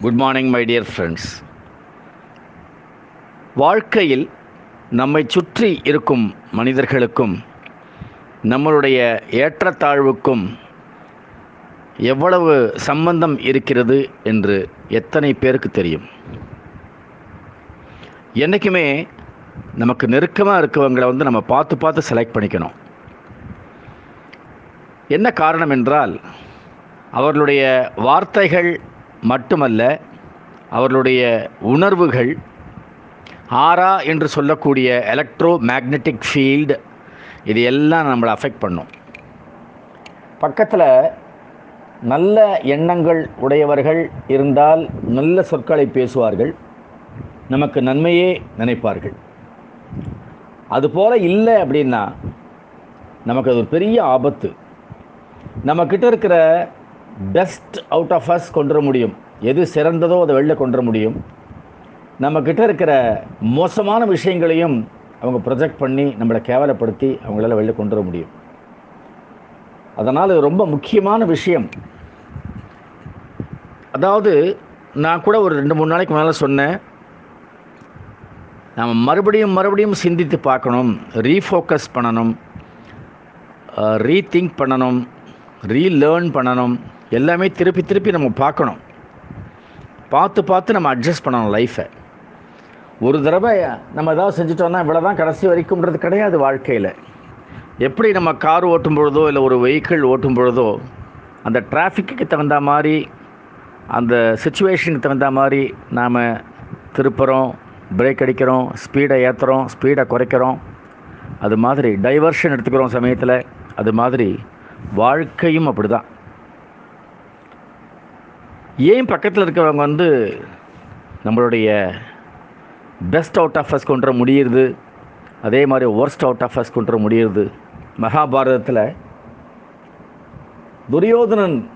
Good morning my dear friends வாழ்க்கையில் நம்மை சுற்றி இருக்கும் மனிதர்களுக்கும் நம்மளுடைய ஏற்றத்தாழ்வுக்கும் எவ்வளவு சம்பந்தம் இருக்கிறது என்று எத்தனை பேருக்கு தெரியும்? என்றைக்குமே நமக்கு நெருக்கமாக இருக்கவங்களை வந்து நம்ம பார்த்து பார்த்து செலக்ட் பண்ணிக்கணும். என்ன காரணம் என்றால் அவர்களுடைய வார்த்தைகள் மட்டுமல்ல அவர்களுடைய உணர்வுகள் ஆரா என்று சொல்லக்கூடிய எலக்ட்ரோ மேக்னெட்டிக் ஃபீல்டு இது எல்லாம் நம்மளை அஃபெக்ட் பண்ணும். பக்கத்தில் நல்ல எண்ணங்கள் உடையவர்கள் இருந்தால் நல்ல சொற்களை பேசுவார்கள் நமக்கு நன்மையே நினைப்பார்கள். அதுபோல் இல்லை அப்படின்னா நமக்கு அது ஒரு பெரிய ஆபத்து. நம்மக்கிட்ட இருக்கிற பெஸ்ட் அவுட் ஆஃப் அஸ் கொண்டு வர முடியும். எது சிறந்ததோ அதை வெளில கொண்டு வர முடியும். நம்மக்கிட்ட இருக்கிற மோசமான விஷயங்களையும் அவங்க ப்ரொஜெக்ட் பண்ணி நம்மளை கேவலப்படுத்தி அவங்களால வெளில கொண்டு வர முடியும். அதனால் இது ரொம்ப முக்கியமான விஷயம். அதாவது நான் கூட ஒரு ரெண்டு மூணு நாளைக்கு மேலே சொன்னேன். நம்ம மறுபடியும் மறுபடியும் சிந்தித்து பார்க்கணும். ரீஃபோக்கஸ் பண்ணணும். ரீதிங்க் பண்ணணும். ரீலேர்ன் பண்ணணும். எல்லாமே திருப்பி திருப்பி நம்ம பார்க்கணும். பார்த்து பார்த்து நம்ம அட்ஜஸ்ட் பண்ணணும் லைஃப்பை ஒரு தடவை நம்ம ஏதாவது செஞ்சுட்டோம்னா இவ்வளோ தான் கடைசி வரைக்கும்ன்றது கிடையாது வாழ்க்கையில். எப்படி நம்ம கார் ஓட்டும் பொழுதோ இல்லை ஒரு வெஹிக்கிள் ஓட்டும் பொழுதோ அந்த டிராஃபிக்கு தகுந்த மாதிரி அந்த சுச்சுவேஷனுக்கு தகுந்த மாதிரி நாம் திருப்புறோம் பிரேக் அடிக்கிறோம் ஸ்பீடை ஏற்றுறோம் ஸ்பீடை குறைக்கிறோம். அது மாதிரி டைவர்ஷன் எடுத்துக்கிறோம் சமயத்தில். அது மாதிரி வாழ்க்கையும் அப்படி தான் ஏன் பக்கத்தில் இருக்கிறவங்க வந்து நம்மளுடைய பெஸ்ட் அவுட் ஆஃப் அஸ் கொண்டு வர முடியுது அதே மாதிரி ஒர்ஸ்ட் அவுட் ஆஃப் ஃபஸ்ட் கொண்டு வர முடியுது மகாபாரதத்தில் துரியோதனன்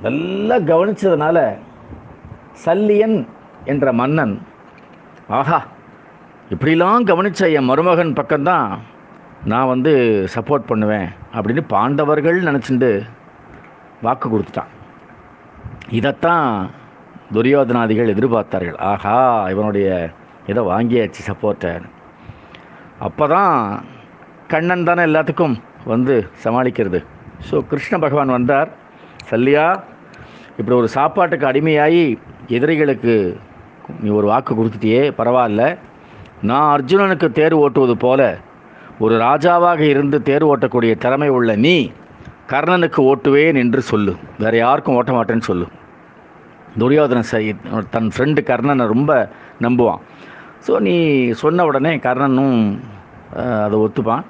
நல்லா கவனித்ததுனால சல்லியன் என்ற மன்னன் ஆஹா இப்படிலாம் கவனித்த என் மருமகன் பக்கம்தான் நான் வந்து சப்போர்ட் பண்ணுவேன் அப்படின்னு பாண்டவர்கள் நினச்சிண்டு வாக்கு கொடுத்துட்டான். இதைத்தான் துரியோதனாதிகள் எதிர்பார்த்தார்கள். ஆஹா இவனுடைய இதை வாங்கியாச்சு சப்போர்ட்டை அப்போ தான் கண்ணன் தானே எல்லாத்துக்கும் வந்து சமாளிக்கிறது. ஸோ கிருஷ்ண பகவான் வந்தார். சல்லியா இப்படி ஒரு சாப்பாட்டுக்கு அடிமையாகி எதிரிகளுக்கு நீ ஒரு வாக்கு கொடுத்துட்டியே பரவாயில்ல. நான் அர்ஜுனனுக்கு தேர் ஓட்டுவது போல ஒரு ராஜாவாக இருந்து தேர் ஓட்டக்கூடிய திறமை உள்ள நீ கர்ணனுக்கு ஓட்டுவேன் என்று சொல்லு. வேறு யாருக்கும் ஓட்ட மாட்டேன்னு சொல்லு. துரியோதன சை தன் ஃப்ரெண்டு கர்ணனை ரொம்ப நம்புவான். ஸோ நீ சொன்ன உடனே கர்ணனும் அதை ஒத்துப்பான்.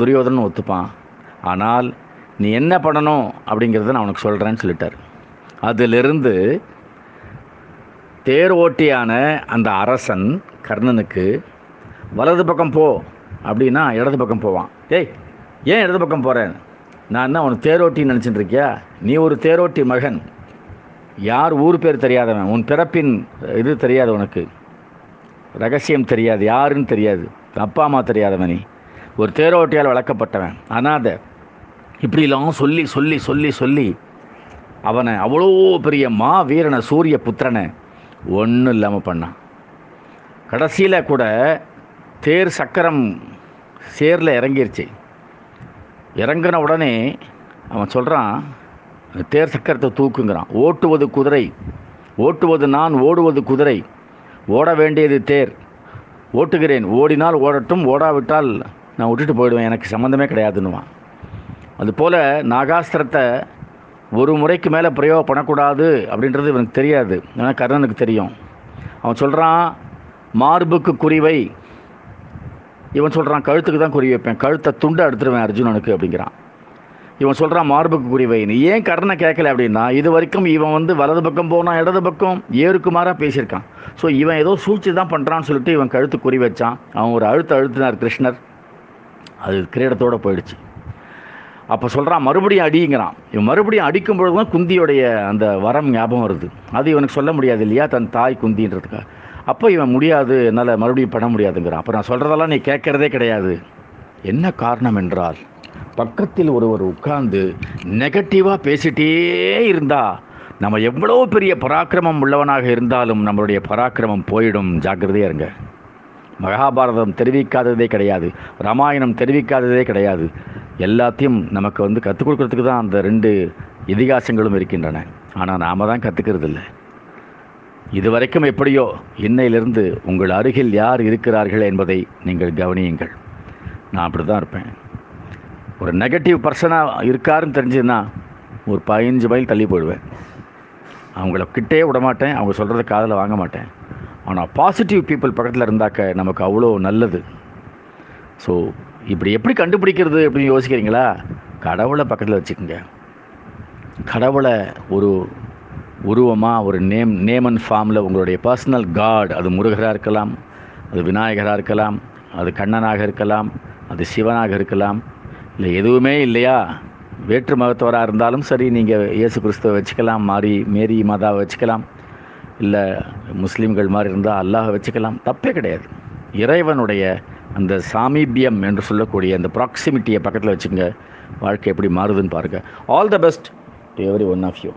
துரியோதனும் ஒத்துப்பான். ஆனால் நீ என்ன பண்ணணும் அப்படிங்கிறத நான் உனக்கு சொல்கிறேன்னு சொல்லிட்டார். அதிலிருந்து தேர் ஓட்டியான அந்த அரசன் கர்ணனுக்கு வலது பக்கம் போ அப்படின்னா இடது பக்கம் போவான். ஏய் ஏன் இடது பக்கம் போகிறேன் நான் என்ன உனக்கு தேரோட்டின்னு நினச்சிட்டு இருக்கியா? நீ ஒரு தேரோட்டி மகன். யார் ஊர் பேர் தெரியாதவன்? உன் பிறப்பின் இது தெரியாது உனக்கு. ரகசியம் தெரியாது யாருன்னு தெரியாது. அப்பா அம்மா தெரியாதவன். நீ ஒரு தேரோட்டியால் வளர்க்கப்பட்டவன். அனாத இப்படிலாம் சொல்லி சொல்லி சொல்லி சொல்லி அவனை அவ்வளோ பெரிய மா வீரனை சூரிய புத்திரனை ஒன்றும் இல்லாமல் பண்ணான். கடைசியில் கூட தேர் சக்கரம் சேரில் இறங்கிருச்சு. இறங்கின உடனே அவன் சொல்கிறான் தேர் சக்கரத்தை தூக்குங்கிறான். ஓட்டுவது குதிரை. ஓட்டுவது நான் ஓடுவது குதிரை. ஓட வேண்டியது தேர். ஓட்டுகிறேன். ஓடினால் ஓடட்டும் ஓடாவிட்டால் நான் விட்டுட்டு போயிடுவேன். எனக்கு சம்மந்தமே கிடையாதுன்னுவான். அதுபோல் நாகாஸ்திரத்தை ஒரு முறைக்கு மேலே பிரயோகம் பண்ணக்கூடாது அப்படின்றது இவனுக்கு தெரியாது. ஏன்னா கர்ணனுக்கு தெரியும். அவன் சொல்கிறான் மார்புக்கு குறிவை. இவன் சொல்கிறான் கழுத்துக்கு தான் குறி வைப்பேன். கழுத்தை துண்டை எடுத்துருவேன் அர்ஜுனனுக்கு அப்படிங்கிறான். இவன் சொல்கிறான் மார்புக்கு குறிவைன்னு ஏன் கடனை கேட்கல அப்படின்னா இது வரைக்கும் இவன் வந்து வலது பக்கம் போனான் இடது பக்கம் ஏறுக்குமாராக பேசியிருக்கான். ஸோ இவன் ஏதோ சூழ்ச்சி தான் பண்ணுறான்னு சொல்லிட்டு இவன் கழுத்து குறி வச்சான். அவன் ஒரு அழுத்த அழுத்தினார் கிருஷ்ணர். அது கிரீடத்தோடு போயிடுச்சு. அப்போ சொல்கிறான் மறுபடியும் அடிங்கிறான். இவன் மறுபடியும் அடிக்கும் பொழுது தான் குந்தியோடைய அந்த வரம் ஞாபகம் வருது. அது இவனுக்கு சொல்ல முடியாது இல்லையா தன் தாய் குந்தின்றதுக்காக. அப்போ இவன் முடியாது என்னால் மறுபடியும் பண்ண முடியாதுங்கிறான். அப்போ நான் சொல்கிறதெல்லாம் நீ கேட்குறதே கிடையாது. என்ன காரணம் என்றால் பக்கத்தில் ஒருவர் உட்கார்ந்து நெகட்டிவாக பேசிட்டே இருந்தா நம்ம எவ்வளோ பெரிய பராக்கிரமம் உள்ளவனாக இருந்தாலும் நம்மளுடைய பராக்கிரமம் போயிடும். ஜாக்கிரதையாக இருங்க. மகாபாரதம் தெரிவிக்காததே கிடையாது. ராமாயணம் தெரிவிக்காததே கிடையாது. எல்லாத்தையும் நமக்கு வந்து கற்றுக் கொடுக்கறதுக்கு தான் அந்த ரெண்டு இதிகாசங்களும் இருக்கின்றன. ஆனால் நாம் தான் கற்றுக்கிறது இல்லை இதுவரைக்கும் எப்படியோ இன்னையிலிருந்து உங்கள் அருகில் யார் இருக்கிறார்கள் என்பதை நீங்கள் கவனியுங்கள். நான் அப்படி தான் இருப்பேன். ஒரு நெகட்டிவ் பர்சனாக இருக்காருன்னு தெரிஞ்சதுன்னா ஒரு பதினஞ்சு மைல் தள்ளி போயிடுவேன். அவங்கள கிட்டே விட மாட்டேன். அவங்க சொல்கிறத காதில் வாங்க மாட்டேன். ஆனால் பாசிட்டிவ் பீப்புள் பக்கத்தில் இருந்தாக்க நமக்கு அவ்வளோ நல்லது. ஸோ இப்படி எப்படி கண்டுபிடிக்கிறது அப்படின்னு யோசிக்கிறீங்களா? கடவுளை பக்கத்தில் வச்சுக்கோங்க. கடவுளை ஒரு உருவமாக ஒரு நேம் நேம் அண்ட் ஃபார்மில் உங்களுடைய பர்சனல் காட் அது முருகராக இருக்கலாம் அது விநாயகராக இருக்கலாம் அது கண்ணனாக இருக்கலாம் அது சிவனாக இருக்கலாம் இல்லை எதுவுமே இல்லையா? வேற்று மதத்தவராக இருந்தாலும் சரி நீங்கள் இயேசு கிறிஸ்துவை வச்சுக்கலாம் மாறி மேரி மாதாவை வச்சுக்கலாம். இல்லை முஸ்லீம்கள் மாதிரி இருந்தால் அல்லாஹை வச்சுக்கலாம். தப்பே கிடையாது. இறைவனுடைய அந்த சாமீபியம் என்று சொல்லக்கூடிய அந்த ப்ராக்சிமிட்டியை பக்கத்தில் வச்சுங்க வாழ்க்கை எப்படி மாறுதுன்னு பாருங்கள் all the best to every one of you